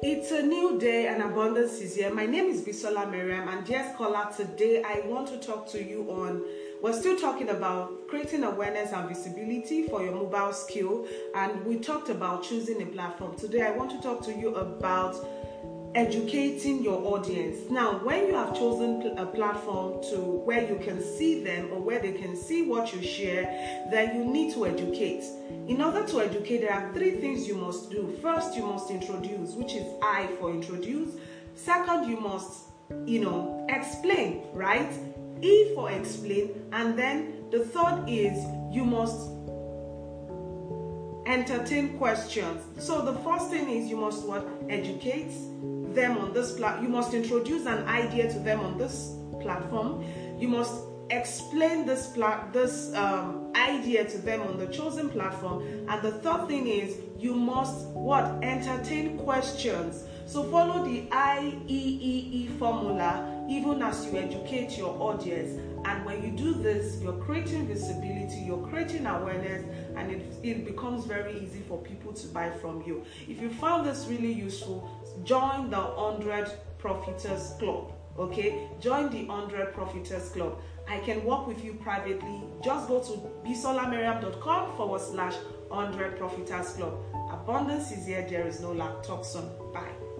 It's a new day and abundance is here. My name is Bisola Mariam, and dear scholar, today I want to talk to you on. We're still talking about creating awareness and visibility for your mobile skill, and we talked about choosing a platform. Today, I want to talk to you about educating your audience. Now, when you have chosen a platform to where you can see them or where they can see what you share, then you need to educate. In order to educate, there are three things you must do. First, you must introduce, which is I for introduce. Second, you must, you know, explain, right? E for explain. And then the third is you must entertain questions. So the first thing is you must what? Educate them on this platform. You must introduce an idea to them on this platform. You must explain this plat- this um, idea to them on the chosen platform. And the third thing is you must what? Entertain questions. So follow the IEEE formula even as you educate your audience. And when you do this, you're creating visibility, you're creating awareness, and it, it becomes very easy for people to buy from you. If you found this really useful, join the 100 Profiters Club. Okay, join the 100 Profiters Club. I can work with you privately. Just go to bisolamariam.com forward slash 100 Profiters Club. Abundance is here, there is no lack. Talk soon. Bye.